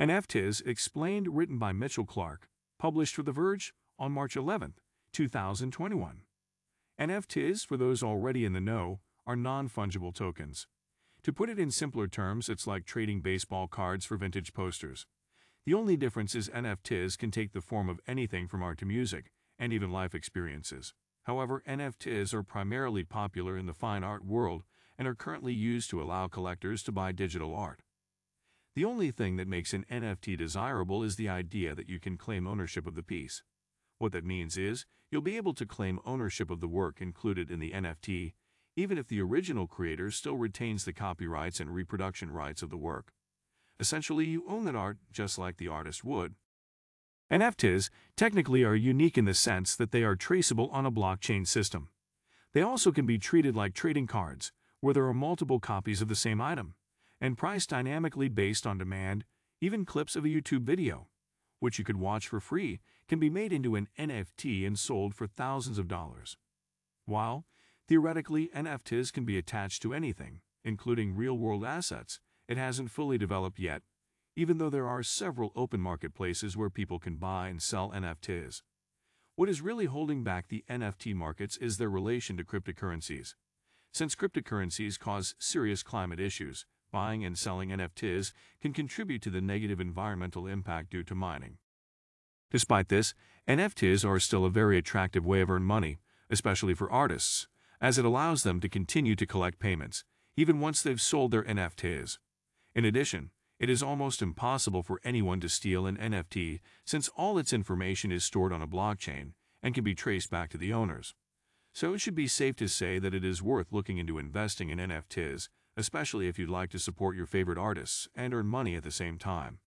NFTs Explained written by Mitchell Clark, published for The Verge on March 11, 2021. NFTs, for those already in the know, are non-fungible tokens. To put it in simpler terms, it's like trading baseball cards for vintage posters. The only difference is NFTs can take the form of anything from art to music, and even life experiences. However, NFTs are primarily popular in the fine art world and are currently used to allow collectors to buy digital art. The only thing that makes an NFT desirable is the idea that you can claim ownership of the piece. What that means is, you'll be able to claim ownership of the work included in the NFT, even if the original creator still retains the copyrights and reproduction rights of the work. Essentially, you own that art just like the artist would. NFTs technically are unique in the sense that they are traceable on a blockchain system. They also can be treated like trading cards, where there are multiple copies of the same item, and priced dynamically based on demand, even clips of a YouTube video, which you could watch for free, can be made into an NFT and sold for thousands of dollars. While, theoretically, NFTs can be attached to anything, including real-world assets, it hasn't fully developed yet even though there are several open marketplaces where people can buy and sell NFTs. What is really holding back the NFT markets is their relation to cryptocurrencies. Since cryptocurrencies cause serious climate issues, buying and selling NFTs can contribute to the negative environmental impact due to mining. Despite this, NFTs are still a very attractive way of earning money, especially for artists, as it allows them to continue to collect payments, even once they've sold their NFTs. In addition, it is almost impossible for anyone to steal an NFT since all its information is stored on a blockchain and can be traced back to the owners. So it should be safe to say that it is worth looking into investing in NFTs, especially if you'd like to support your favorite artists and earn money at the same time.